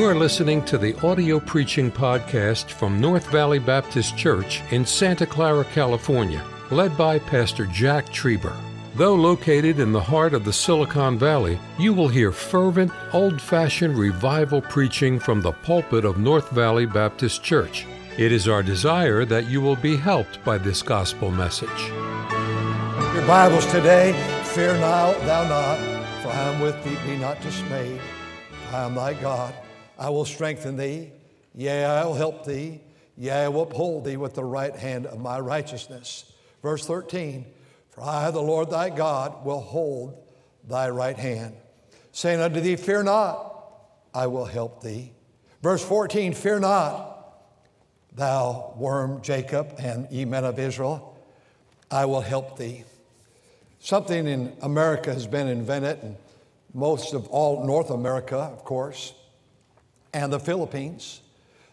You are listening to the audio preaching podcast from North Valley Baptist Church in Santa Clara, California, led by Pastor Jack Trieber. Though located in the heart of the Silicon Valley, you will hear fervent, old fashioned revival preaching from the pulpit of North Valley Baptist Church. It is our desire that you will be helped by this gospel message. Your Bibles today, fear now thou not, for I am with thee, be not dismayed. I am thy God. I will strengthen thee. Yea, I will help thee. Yea, I will uphold thee with the right hand of my righteousness. Verse 13 For I, the Lord thy God, will hold thy right hand, saying unto thee, Fear not, I will help thee. Verse 14 Fear not, thou worm Jacob and ye men of Israel, I will help thee. Something in America has been invented, and most of all North America, of course and the Philippines,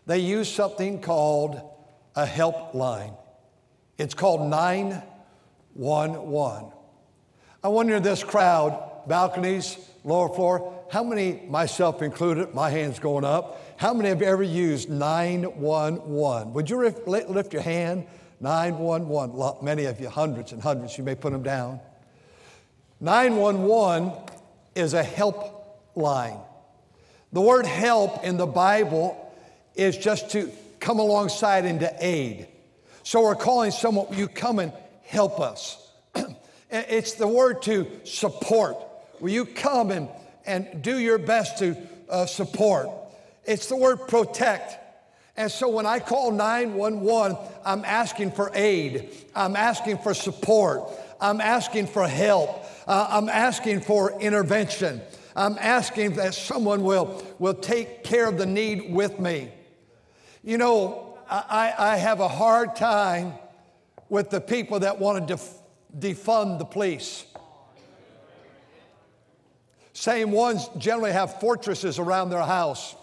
they use something called a helpline. It's called 911. I wonder in this crowd, balconies, lower floor, how many, myself included, my hand's going up, how many have ever used 911? Would you lift your hand? 911. Many of you, hundreds and hundreds, you may put them down. 911 is a helpline. The word help in the Bible is just to come alongside and to aid. So we're calling someone, you come and help us. it's the word to support. Will you come and, and do your best to uh, support? It's the word protect. And so when I call 911, I'm asking for aid, I'm asking for support, I'm asking for help, uh, I'm asking for intervention. I'm asking that someone will, will take care of the need with me. You know, I, I have a hard time with the people that want to def- defund the police. Same ones generally have fortresses around their house.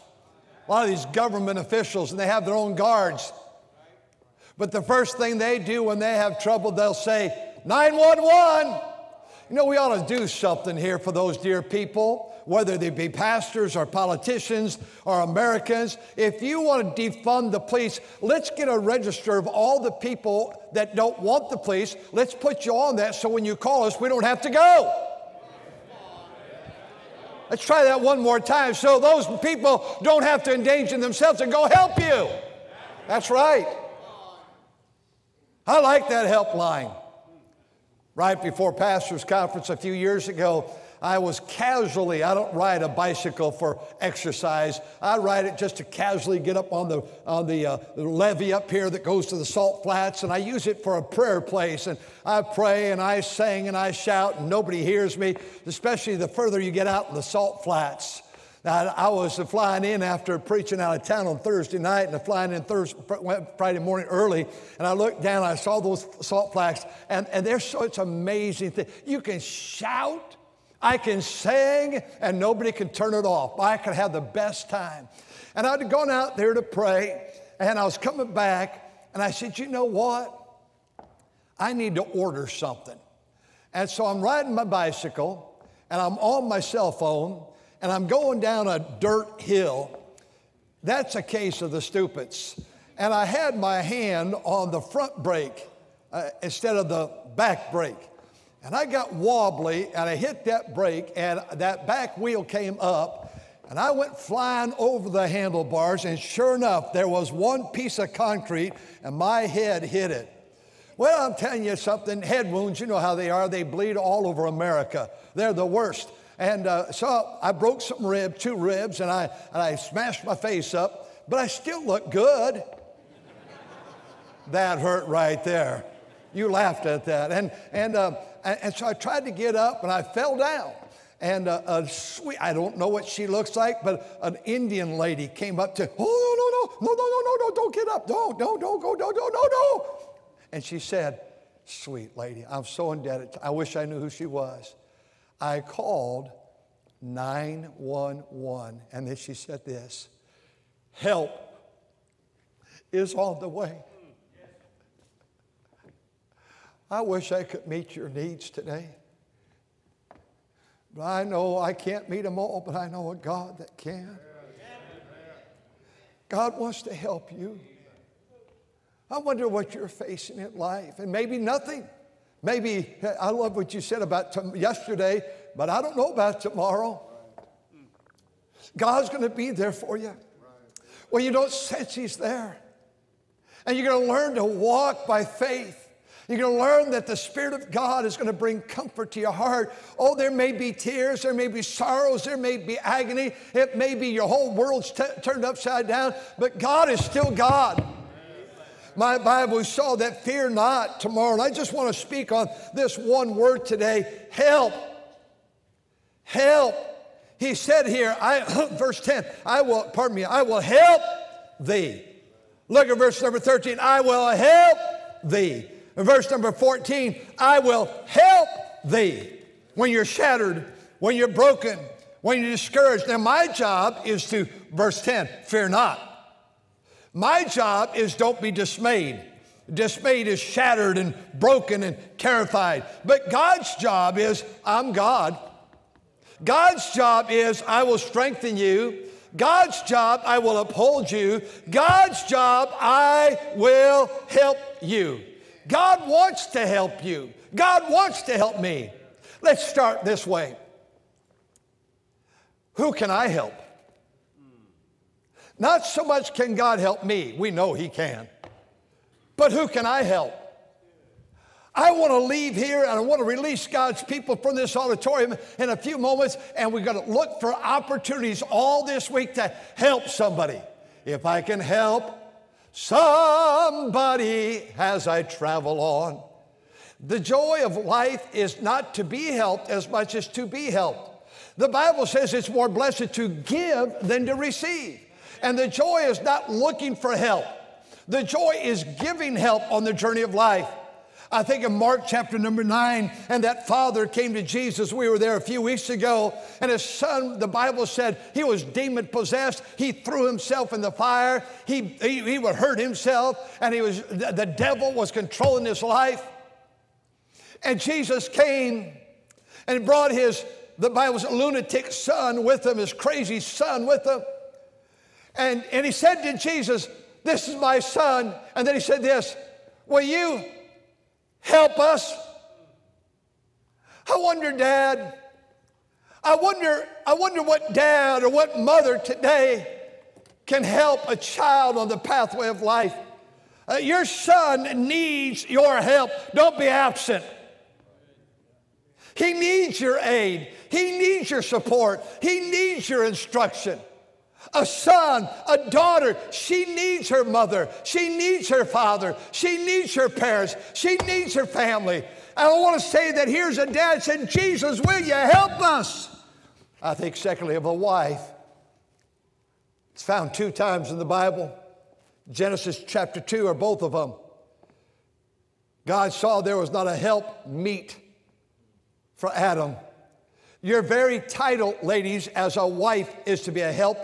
A lot of these government officials, and they have their own guards. But the first thing they do when they have trouble, they'll say, 911. You know, we ought to do something here for those dear people, whether they be pastors or politicians or Americans. If you want to defund the police, let's get a register of all the people that don't want the police. Let's put you on that so when you call us, we don't have to go. Let's try that one more time so those people don't have to endanger themselves and go help you. That's right. I like that helpline. Right before pastor's conference a few years ago, I was casually, I don't ride a bicycle for exercise. I ride it just to casually get up on the, on the, uh, levee up here that goes to the salt flats, and I use it for a prayer place. And I pray and I sing and I shout, and nobody hears me, especially the further you get out in the salt flats. Now, I was flying in after preaching out of town on Thursday night and flying in Thursday, Friday morning early. And I looked down, I saw those salt flats, and, and they're it's amazing thing. You can shout, I can sing, and nobody can turn it off. I can have the best time. And I'd gone out there to pray, and I was coming back, and I said, You know what? I need to order something. And so I'm riding my bicycle, and I'm on my cell phone and I'm going down a dirt hill. That's a case of the stupids. And I had my hand on the front brake uh, instead of the back brake. And I got wobbly and I hit that brake, and that back wheel came up. And I went flying over the handlebars, and sure enough, there was one piece of concrete, and my head hit it. Well, I'm telling you something head wounds, you know how they are, they bleed all over America. They're the worst. And uh, so I broke some ribs, two ribs, and I, and I smashed my face up, but I still look good. that hurt right there. You laughed at that. And, and, uh, and so I tried to get up and I fell down. And uh, a sweet, I don't know what she looks like, but an Indian lady came up to, oh, no, no, no, no, no, no, no, no, don't get up. Don't, don't, don't go, don't, don't, no, no. And she said, sweet lady, I'm so indebted. I wish I knew who she was. I called 911. And then she said this Help is on the way. I wish I could meet your needs today. But I know I can't meet them all, but I know a God that can. God wants to help you. I wonder what you're facing in life, and maybe nothing. Maybe, I love what you said about yesterday, but I don't know about tomorrow. God's going to be there for you. Well, you don't sense He's there. And you're going to learn to walk by faith. You're going to learn that the Spirit of God is going to bring comfort to your heart. Oh, there may be tears, there may be sorrows, there may be agony, it may be your whole world's t- turned upside down, but God is still God. My Bible we saw that fear not tomorrow. And I just want to speak on this one word today help. Help. He said here, I, verse 10, I will, pardon me, I will help thee. Look at verse number 13, I will help thee. Verse number 14, I will help thee when you're shattered, when you're broken, when you're discouraged. Now, my job is to, verse 10, fear not. My job is don't be dismayed. Dismayed is shattered and broken and terrified. But God's job is, I'm God. God's job is, I will strengthen you. God's job, I will uphold you. God's job, I will help you. God wants to help you. God wants to help me. Let's start this way. Who can I help? Not so much can God help me, we know He can, but who can I help? I want to leave here and I want to release God's people from this auditorium in a few moments, and we're going to look for opportunities all this week to help somebody. If I can help somebody as I travel on. The joy of life is not to be helped as much as to be helped. The Bible says it's more blessed to give than to receive. And the joy is not looking for help, the joy is giving help on the journey of life. I think in Mark chapter number nine, and that father came to Jesus. We were there a few weeks ago, and his son, the Bible said, he was demon possessed. He threw himself in the fire. He, he, he would hurt himself, and he was, the, the devil was controlling his life. And Jesus came and brought his, the Bible's lunatic son with him, his crazy son with him. And, and he said to Jesus, This is my son. And then he said this, Will you help us? I wonder, Dad, I wonder, I wonder what dad or what mother today can help a child on the pathway of life. Uh, your son needs your help. Don't be absent. He needs your aid. He needs your support. He needs your instruction a son, a daughter. She needs her mother. She needs her father. She needs her parents. She needs her family. I want to say that here's a dad said, Jesus, will you help us? I think, secondly, of a wife. It's found two times in the Bible. Genesis chapter 2 are both of them. God saw there was not a help meet for Adam. Your very title, ladies, as a wife is to be a help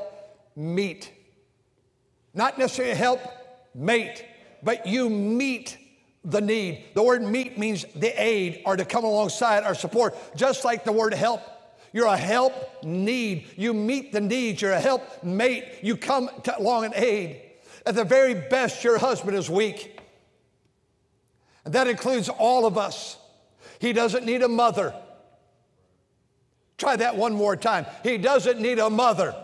meet. Not necessarily help mate, but you meet the need. The word meet means the aid or to come alongside or support, just like the word help. You're a help need. You meet the needs. You're a help mate. You come along and aid. At the very best, your husband is weak. And that includes all of us. He doesn't need a mother. Try that one more time. He doesn't need a mother.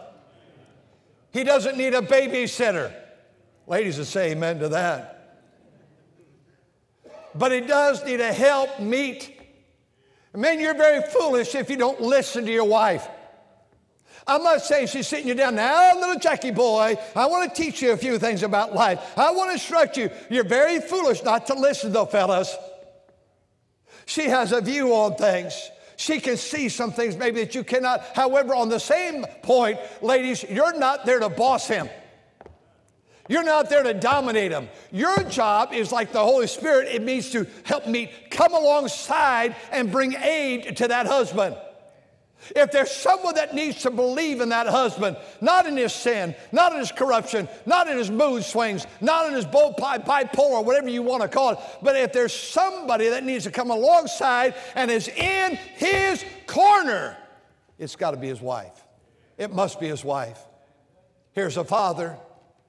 He doesn't need a babysitter. Ladies will say amen to that. But he does need a help meet. Man, you're very foolish if you don't listen to your wife. I'm not saying she's sitting you down now, little Jackie boy. I want to teach you a few things about life. I want to instruct you. You're very foolish not to listen, though, fellas. She has a view on things. She can see some things maybe that you cannot. However, on the same point, ladies, you're not there to boss him. You're not there to dominate him. Your job is like the Holy Spirit, it means to help me come alongside and bring aid to that husband. If there's someone that needs to believe in that husband, not in his sin, not in his corruption, not in his mood swings, not in his bipolar, whatever you want to call it, but if there's somebody that needs to come alongside and is in his corner, it's got to be his wife. It must be his wife. Here's a father.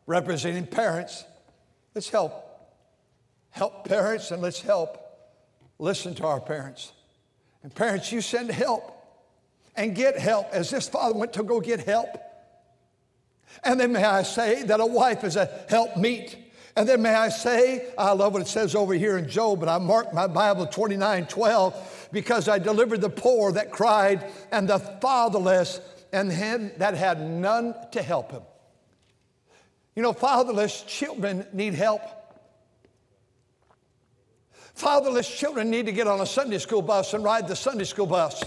representing parents. Let's help. Help parents and let's help listen to our parents. And parents, you send help and get help as this father went to go get help. And then may I say that a wife is a help meet. And then may I say, I love what it says over here in Job, but I marked my Bible 29 12 because I delivered the poor that cried and the fatherless and him that had none to help him. You know, fatherless children need help. Fatherless children need to get on a Sunday school bus and ride the Sunday school bus.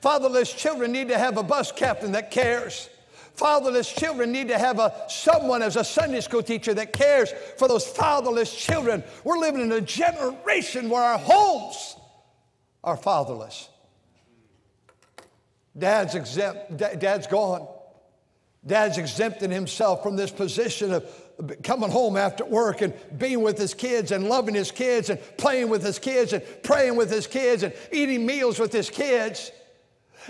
Fatherless children need to have a bus captain that cares. Fatherless children need to have a, someone as a Sunday school teacher that cares for those fatherless children. We're living in a generation where our homes are fatherless. Dad's exempt, dad's gone. Dad's exempting himself from this position of coming home after work and being with his kids and loving his kids and playing with his kids and praying with his kids and eating meals with his kids.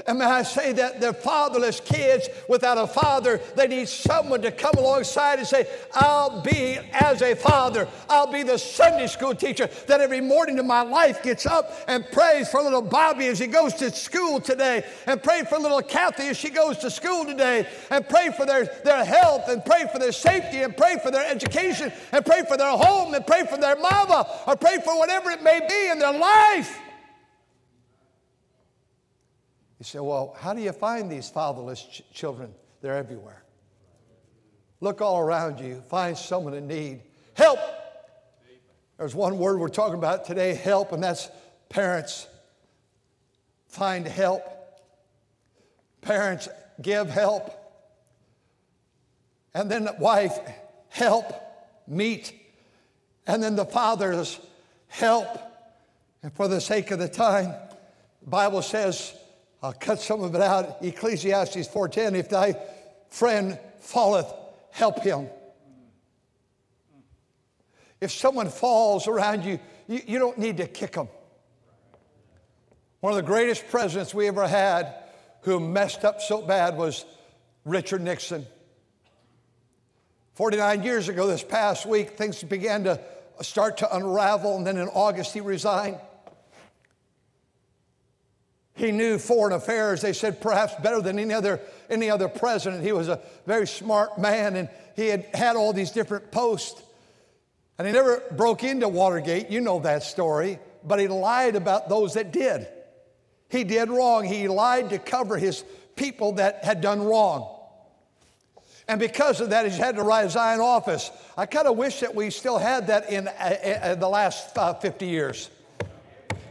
And may I say that the fatherless kids without a father, they need someone to come alongside and say, I'll be as a father. I'll be the Sunday school teacher that every morning of my life gets up and prays for little Bobby as he goes to school today, and pray for little Kathy as she goes to school today, and pray for their, their health, and pray for their safety, and pray for their education, and pray for their home, and pray for their mama, or pray for whatever it may be in their life. You say, well, how do you find these fatherless ch- children? They're everywhere. Look all around you, find someone in need. Help! There's one word we're talking about today help, and that's parents. Find help. Parents, give help. And then, the wife, help, meet. And then the fathers, help. And for the sake of the time, the Bible says, I'll cut some of it out. Ecclesiastes 4:10, if thy friend falleth, help him. If someone falls around you, you, you don't need to kick them. One of the greatest presidents we ever had who messed up so bad was Richard Nixon. 49 years ago, this past week, things began to start to unravel, and then in August, he resigned. He knew foreign affairs, they said, perhaps better than any other, any other president. He was a very smart man and he had had all these different posts. And he never broke into Watergate, you know that story, but he lied about those that did. He did wrong. He lied to cover his people that had done wrong. And because of that, he's had to resign office. I kind of wish that we still had that in, uh, uh, the last uh, 50 years.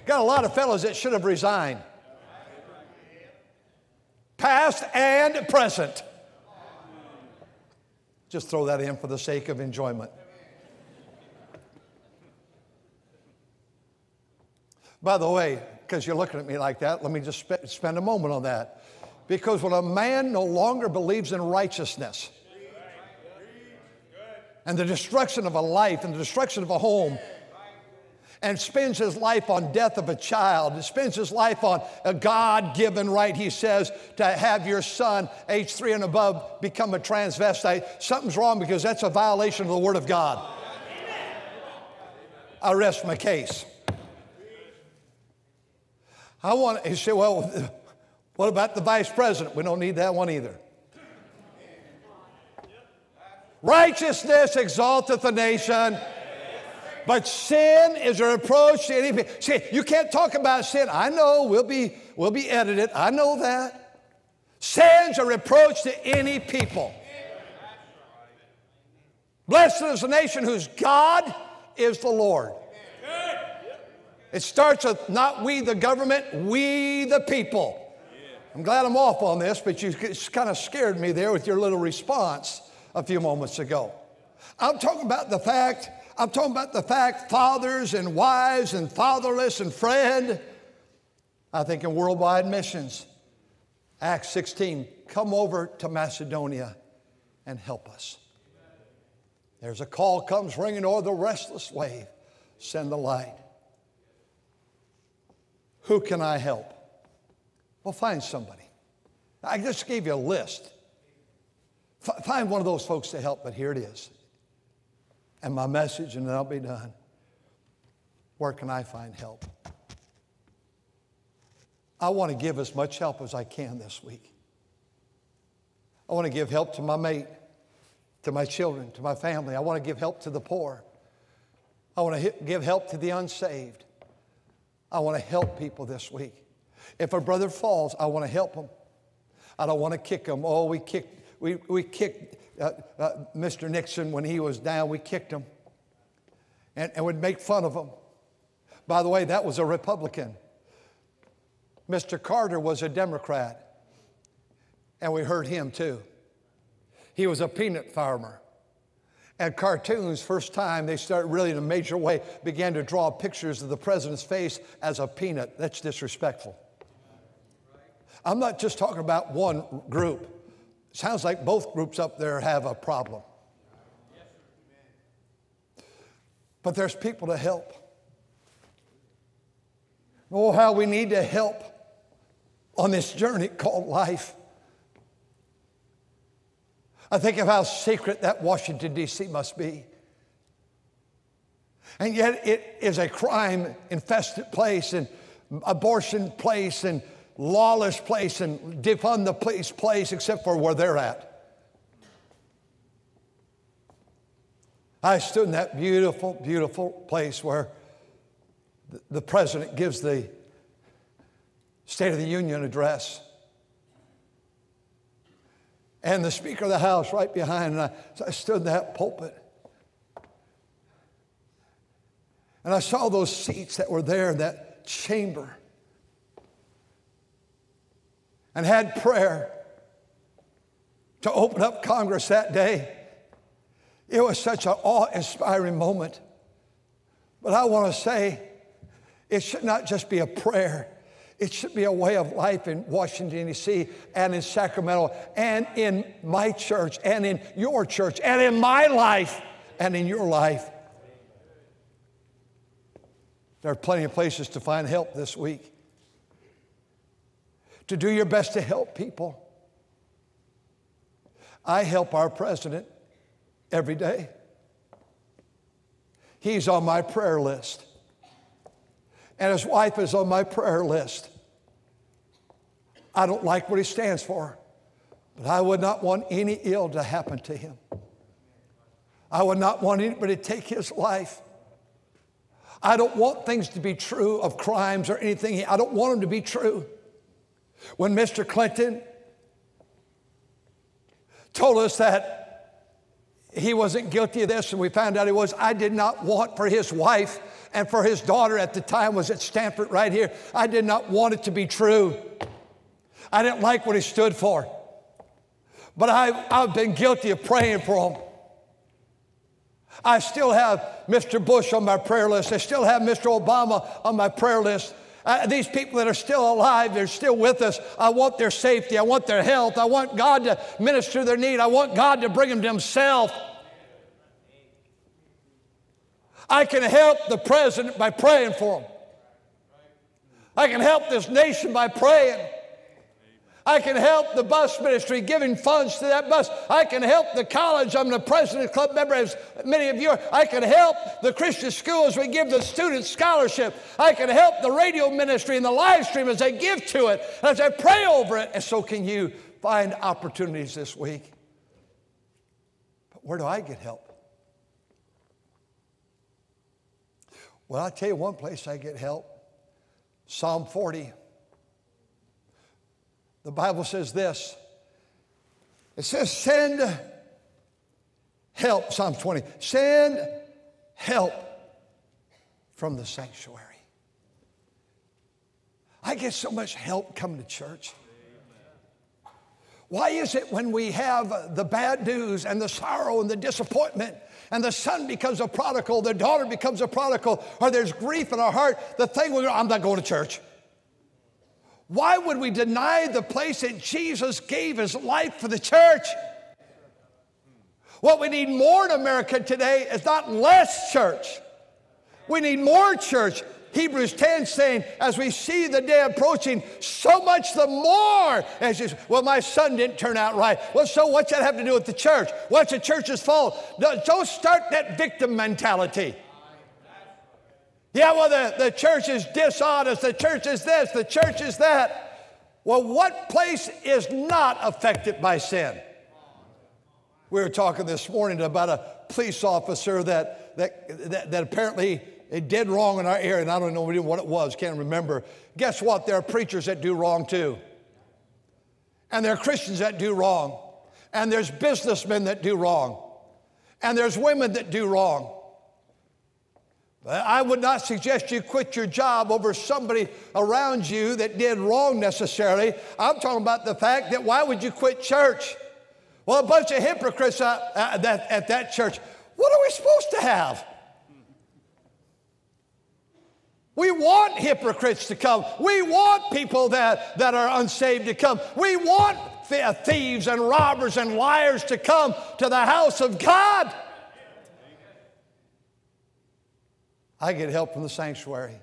Got a lot of fellows that should have resigned past and present. Just throw that in for the sake of enjoyment. By the way, because you're looking at me like that, let me just sp- spend a moment on that. Because when a man no longer believes in righteousness and the destruction of a life and the destruction of a home, and spends his life on death of a child and spends his life on a god-given right he says to have your son age three and above become a transvestite. Something's wrong because that's a violation of the word of god. I rest my case. I want he said well what about the vice president? We don't need that one either. Righteousness exalteth a nation but sin is a reproach to any. See, you can't talk about sin. I know we'll be, we'll be edited. I know that. Sin's a reproach to any people. Blessed is the nation whose God is the Lord. It starts with not we the government, we the people. I'm glad I'm off on this, but you kind of scared me there with your little response a few moments ago. I'm talking about the fact I'm talking about the fact fathers and wives and fatherless and friend. I think in worldwide missions, Acts 16, come over to Macedonia and help us. There's a call comes ringing o'er the restless wave. Send the light. Who can I help? Well, find somebody. I just gave you a list. F- find one of those folks to help, but here it is. And my message, and I'll be done. Where can I find help? I want to give as much help as I can this week. I want to give help to my mate, to my children, to my family. I want to give help to the poor. I want to give help to the unsaved. I want to help people this week. If a brother falls, I want to help him. I don't want to kick him. Oh, we kicked, we, we kicked uh, uh, Mr. Nixon when he was down. We kicked him and, and would make fun of him. By the way, that was a Republican. Mr. Carter was a Democrat, and we heard him too. He was a peanut farmer. And cartoons, first time they started really in a major way, began to draw pictures of the president's face as a peanut. That's disrespectful. I'm not just talking about one group. Sounds like both groups up there have a problem. But there's people to help. Oh, how we need to help on this journey called life. I think of how secret that Washington, D.C. must be. And yet it is a crime infested place and abortion place and lawless place and defund the police place except for where they're at. I stood in that beautiful, beautiful place where the president gives the State of the Union address. And the Speaker of the House right behind, and I, so I stood in that pulpit. And I saw those seats that were there in that chamber and had prayer to open up Congress that day. It was such an awe inspiring moment. But I want to say it should not just be a prayer, it should be a way of life in Washington, D.C., and in Sacramento, and in my church, and in your church, and in my life, and in your life. There are plenty of places to find help this week to do your best to help people. I help our president every day. He's on my prayer list. And his wife is on my prayer list. I don't like what he stands for, but I would not want any ill to happen to him. I would not want anybody to take his life. I don't want things to be true of crimes or anything. I don't want them to be true. When Mr. Clinton told us that he wasn't guilty of this and we found out he was, I did not want for his wife and for his daughter at the time was at Stanford right here. I did not want it to be true. I didn't like what he stood for. But I, I've been guilty of praying for him. I still have Mr. Bush on my prayer list. I still have Mr. Obama on my prayer list. Uh, these people that are still alive, they're still with us. I want their safety. I want their health. I want God to minister their need. I want God to bring them to Himself. I can help the president by praying for him. I can help this nation by praying. I can help the bus ministry giving funds to that bus. I can help the college. I'm the president club member, as many of you are. I can help the Christian schools. We give the students scholarship. I can help the radio ministry and the live stream as they give to it, as I pray over it. And so can you find opportunities this week. But where do I get help? Well, I'll tell you one place I get help Psalm 40. The Bible says this it says, send help, Psalm 20, send help from the sanctuary. I get so much help coming to church. Why is it when we have the bad news and the sorrow and the disappointment and the son becomes a prodigal, the daughter becomes a prodigal, or there's grief in our heart, the thing we go, I'm not going to church. Why would we deny the place that Jesus gave his life for the church? What we need more in America today is not less church. We need more church. Hebrews 10 saying, as we see the day approaching, so much the more as you, well, my son didn't turn out right. Well, so what's that have to do with the church? What's the church's fault? Don't start that victim mentality. Yeah, well, the, the church is dishonest, the church is this, the church is that. Well, what place is not affected by sin? We were talking this morning about a police officer that, that, that, that apparently did wrong in our area, and I don't know what it was, can't remember. Guess what? There are preachers that do wrong too. And there are Christians that do wrong. And there's businessmen that do wrong. And there's women that do wrong. I would not suggest you quit your job over somebody around you that did wrong necessarily. I'm talking about the fact that why would you quit church? Well, a bunch of hypocrites at, at, that, at that church. What are we supposed to have? We want hypocrites to come. We want people that, that are unsaved to come. We want uh, thieves and robbers and liars to come to the house of God. I get help from the sanctuary.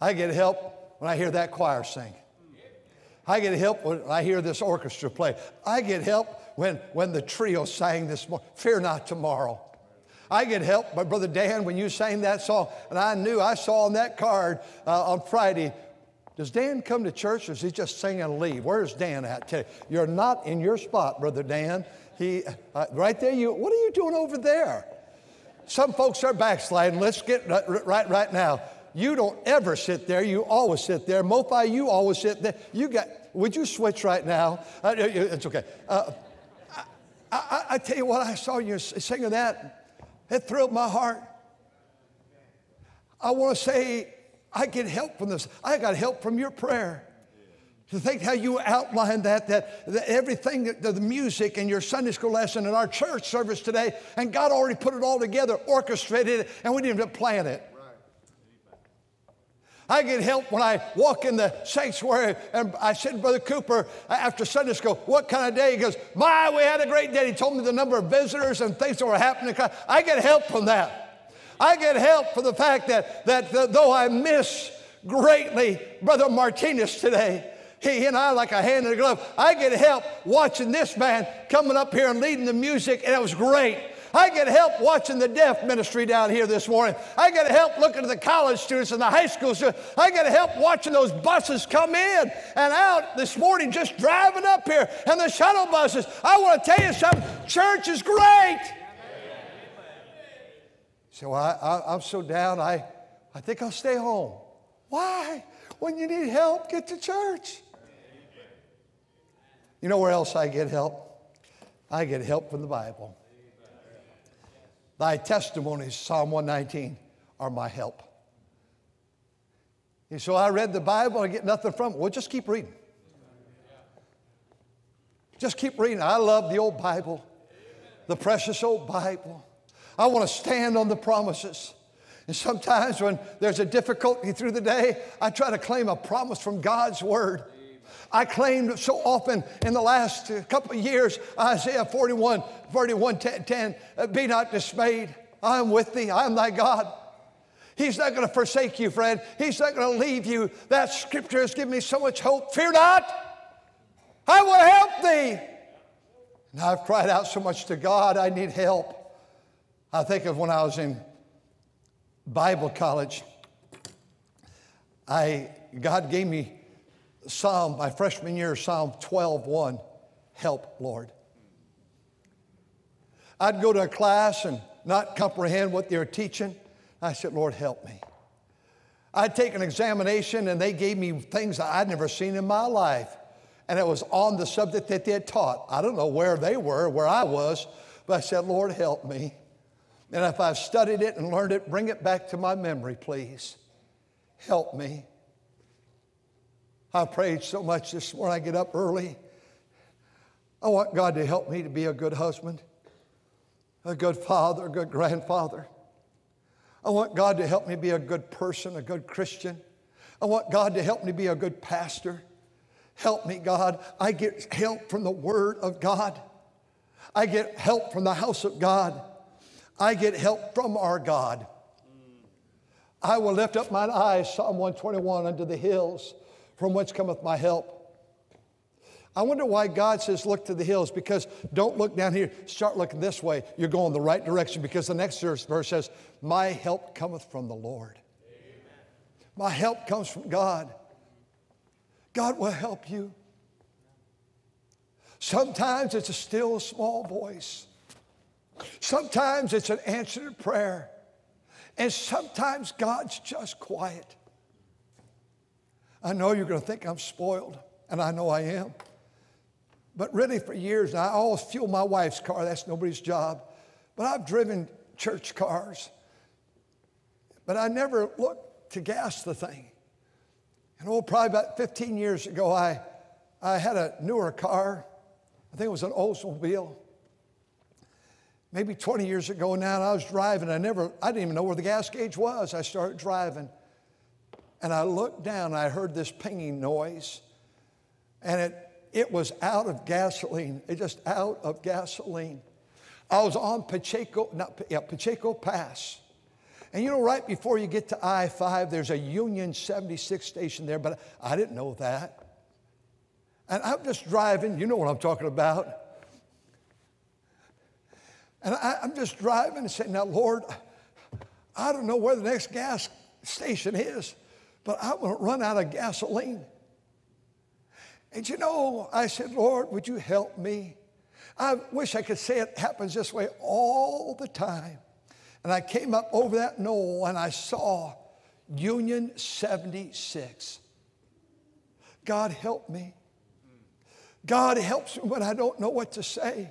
I get help when I hear that choir sing. I get help when I hear this orchestra play. I get help when, when the trio sang this morning, Fear Not Tomorrow. I get help by Brother Dan when you sang that song. And I knew, I saw on that card uh, on Friday, does Dan come to church or is he just singing and leave? Where's Dan at today? You're not in your spot, Brother Dan. He, uh, right there, you, what are you doing over there? Some folks are backsliding. Let's get right right now. You don't ever sit there. You always sit there. Mofi, you always sit there. You got. Would you switch right now? Uh, it's okay. Uh, I, I, I, tell you what, I saw you singing that. It thrilled my heart. I want to say, I get help from this. I got help from your prayer. To think how you outlined that, that, that everything, the, the music and your Sunday school lesson and our church service today, and God already put it all together, orchestrated it, and we didn't even plan it. I get help when I walk in the sanctuary and I said Brother Cooper after Sunday school, what kind of day? He goes, My, we had a great day. He told me the number of visitors and things that were happening. I get help from that. I get help from the fact that, that though I miss greatly Brother Martinez today, he and I like a hand in a glove. I get help watching this man coming up here and leading the music, and it was great. I get help watching the deaf ministry down here this morning. I get help looking at the college students and the high school students. I get help watching those buses come in and out this morning, just driving up here, and the shuttle buses. I want to tell you something church is great. So I, I, I'm so down, I, I think I'll stay home. Why? When you need help, get to church. You know where else I get help? I get help from the Bible. Thy testimonies, Psalm 119, are my help. And so I read the Bible, I get nothing from it. Well, just keep reading. Just keep reading. I love the old Bible, the precious old Bible. I want to stand on the promises. And sometimes when there's a difficulty through the day, I try to claim a promise from God's Word. I claimed so often in the last couple of years, Isaiah 41, 41, 10, 10 uh, be not dismayed. I'm with thee. I'm thy God. He's not going to forsake you, friend. He's not going to leave you. That scripture has given me so much hope. Fear not. I will help thee. And I've cried out so much to God, I need help. I think of when I was in Bible college. I, God gave me Psalm, my freshman year, Psalm 12, 1, help, Lord. I'd go to a class and not comprehend what they were teaching. I said, Lord, help me. I'd take an examination and they gave me things that I'd never seen in my life. And it was on the subject that they had taught. I don't know where they were, where I was, but I said, Lord, help me. And if I've studied it and learned it, bring it back to my memory, please. Help me. I prayed so much this morning. I get up early. I want God to help me to be a good husband, a good father, a good grandfather. I want God to help me be a good person, a good Christian. I want God to help me be a good pastor. Help me, God. I get help from the Word of God. I get help from the house of God. I get help from our God. I will lift up mine eyes, Psalm 121, unto the hills, from whence cometh my help. I wonder why God says, look to the hills, because don't look down here, start looking this way. You're going the right direction, because the next verse says, My help cometh from the Lord. Amen. My help comes from God. God will help you. Sometimes it's a still, small voice. Sometimes it's an answered prayer. And sometimes God's just quiet. I know you're going to think I'm spoiled, and I know I am. But really, for years, I always fuel my wife's car. That's nobody's job. But I've driven church cars. But I never looked to gas the thing. And oh, probably about 15 years ago, I, I had a newer car. I think it was an Oldsmobile. Maybe 20 years ago now, I was driving. I never, I didn't even know where the gas gauge was. I started driving. And I looked down I heard this pinging noise. And it it was out of gasoline. It just out of gasoline. I was on Pacheco, not, yeah, Pacheco Pass. And you know, right before you get to I 5, there's a Union 76 station there, but I didn't know that. And I'm just driving, you know what I'm talking about. And I, am just driving and saying, Now, Lord, I don't know where the next gas station is, but I'm going to run out of gasoline. And you know, I said, Lord, would you help me? I wish I could say it happens this way all the time. And I came up over that knoll and I saw Union 76. God help me. God helps me when I don't know what to say.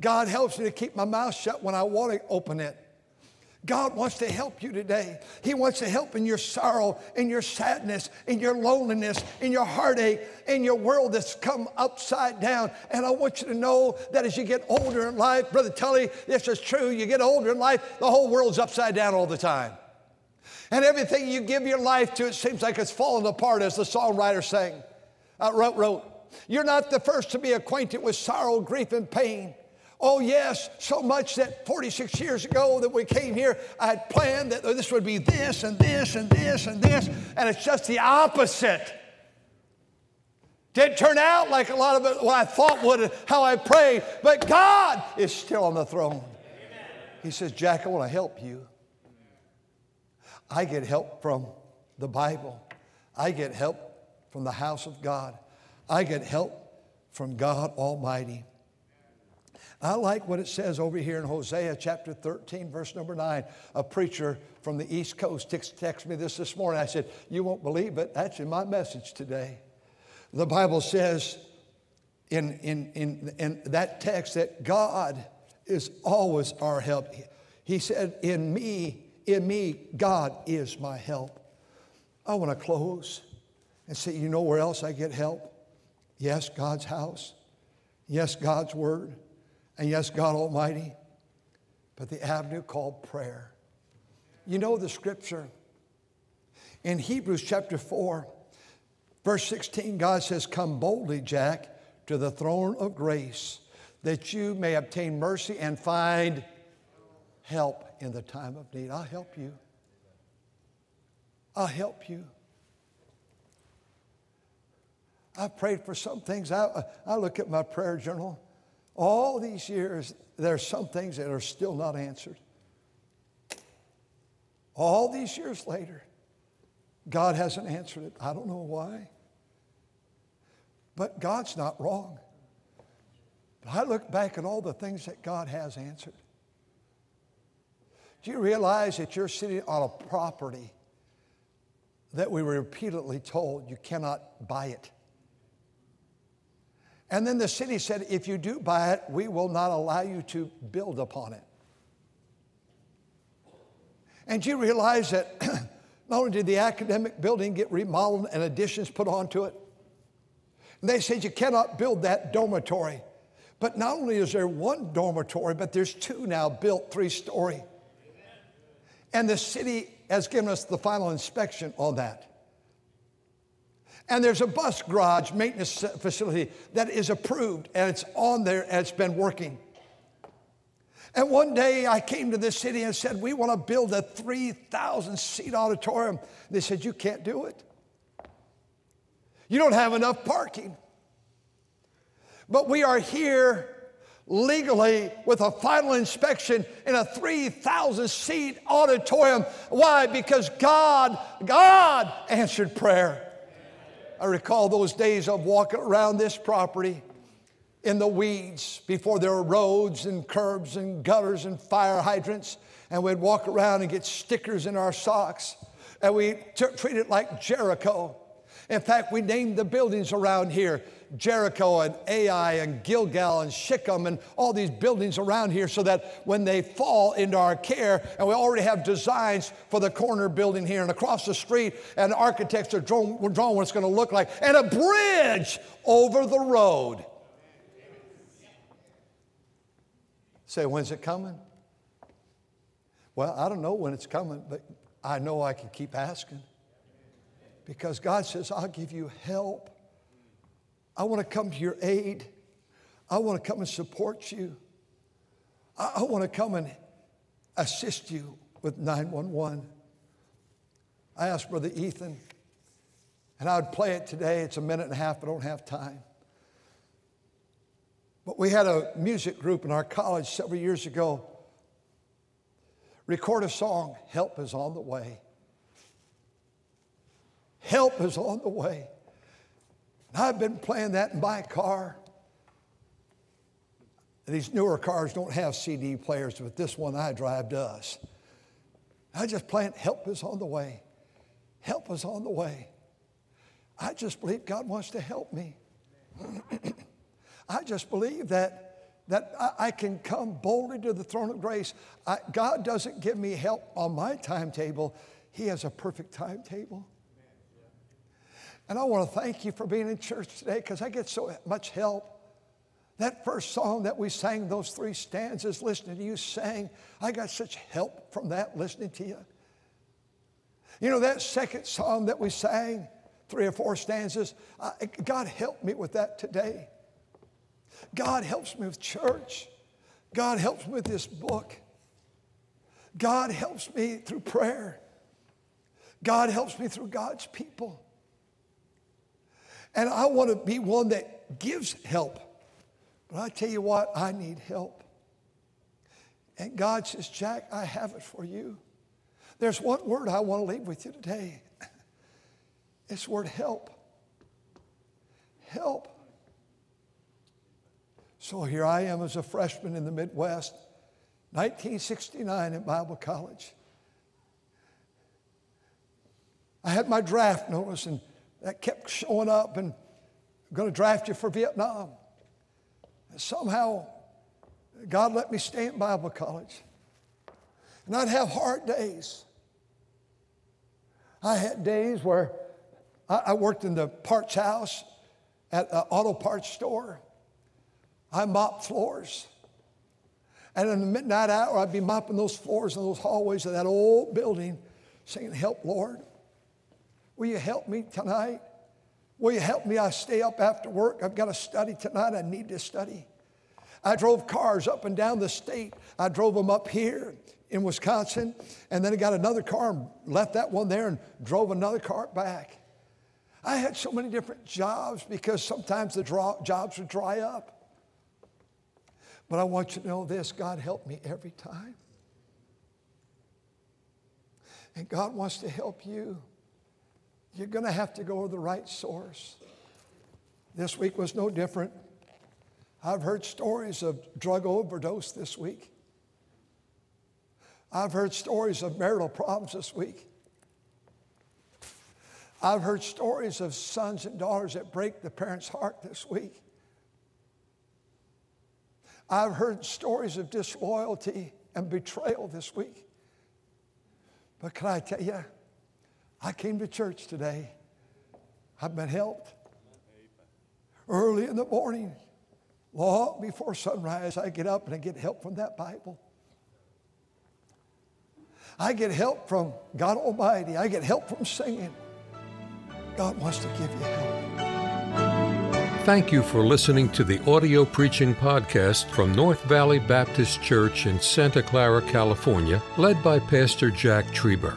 God helps me to keep my mouth shut when I want to open it. God wants to help you today. He wants to help in your sorrow, in your sadness, in your loneliness, in your heartache, in your world that's come upside down. And I want you to know that as you get older in life, Brother Tully, this is true. You get older in life, the whole world's upside down all the time. And everything you give your life to, it seems like it's falling apart, as the songwriter sang, uh, wrote, wrote. You're not the first to be acquainted with sorrow, grief, and pain. Oh, yes, so much that 46 years ago that we came here, I had planned that this would be this and this and this and this, and it's just the opposite. Didn't turn out like a lot of it, what I thought would, how I prayed, but God is still on the throne. He says, Jack, I want to help you. I get help from the Bible, I get help from the house of God, I get help from God Almighty. I like what it says over here in Hosea chapter 13, verse number 9. A preacher from the East Coast texted me this this morning. I said, You won't believe it. That's in my message today. The Bible says in, in, in, in that text that God is always our help. He said, In me, in me, God is my help. I want to close and say, You know where else I get help? Yes, God's house. Yes, God's word and yes, God Almighty, but the avenue called prayer. You know the scripture. In Hebrews chapter 4, verse 16, God says, Come boldly, Jack, to the throne of grace, that you may obtain mercy and find help in the time of need. I'll help you. I'll help you. I've prayed for some things. I, I look at my prayer journal all these years, there are some things that are still not answered. All these years later, God hasn't answered it. I don't know why. But God's not wrong. But I look back at all the things that God has answered. Do you realize that you're sitting on a property that we were repeatedly told you cannot buy it? And then the city said, if you do buy it, we will not allow you to build upon it. And you realize that not only did the academic building get remodeled and additions put onto it, they said you cannot build that dormitory. But not only is there one dormitory, but there's two now built three story. And the city has given us the final inspection on that. And there's a bus garage maintenance facility that is approved and it's on there and it's been working. And one day I came to this city and said, We want to build a 3,000 seat auditorium. They said, You can't do it. You don't have enough parking. But we are here legally with a final inspection in a 3,000 seat auditorium. Why? Because God, God answered prayer. I recall those days of walking around this property in the weeds before there were roads and curbs and gutters and fire hydrants. And we'd walk around and get stickers in our socks. And we t- treat it like Jericho. In fact, we named the buildings around here Jericho and Ai and Gilgal and Shechem and all these buildings around here so that when they fall into our care, and we already have designs for the corner building here and across the street, and architects are drawn, drawn what it's going to look like, and a bridge over the road. Say, when's it coming? Well, I don't know when it's coming, but I know I can keep asking. Because God says, I'll give you help. I want to come to your aid. I want to come and support you. I, I want to come and assist you with 911. I asked Brother Ethan, and I would play it today. It's a minute and a half, but I don't have time. But we had a music group in our college several years ago record a song, Help is on the Way. Help is on the way. And I've been playing that in my car. These newer cars don't have CD players, but this one I drive does. I just playing, Help is on the way. Help is on the way. I just believe God wants to help me. I just believe that, that I, I, can come boldly to the throne of grace. I, God doesn't give me help on my timetable, He has a perfect timetable. And I want to thank you for being in church today because I get so much help. That first song that we sang, those three stanzas, listening to you sing, I got such help from that listening to you. You know, that second song that we sang, three or four stanzas, God helped me with that today. God helps me with church. God helps me with this book. God helps me through prayer. God helps me through God's people. And I want to be one that gives help. But I tell you what, I need help. And God says, Jack, I have it for you. There's one word I want to leave with you today. It's word help. Help. So here I am as a freshman in the Midwest, 1969 at Bible College. I had my draft notice, and that kept showing up and going to draft you for Vietnam. And somehow, God let me stay in Bible college. And I'd have hard days. I had days where I, worked in the parts house at an auto parts store. I mopped floors. And in the midnight hour, I'd be mopping those floors in those hallways of that old building, saying, Help, Lord. Will you help me tonight? Will you help me? I stay up after work. I've got to study tonight. I need to study. I drove cars up and down the state. I drove them up here in Wisconsin, and then I got another car and left that one there and drove another car back. I had so many different jobs because sometimes the draw, jobs would dry up. But I want you to know this God helped me every time. And God wants to help you you're going to have to go to the right source. This week was no different. I've heard stories of drug overdose this week. I've heard stories of marital problems this week. I've heard stories of sons and daughters that break the parents' heart this week. I've heard stories of disloyalty and betrayal this week. But can I tell you, I came to church today. I've been helped. Early in the morning, long before sunrise, I get up and I get help from that Bible. I get help from God Almighty. I get help from singing. God wants to give you help. Thank you for listening to the audio preaching podcast from North Valley Baptist Church in Santa Clara, California, led by Pastor Jack Trieber.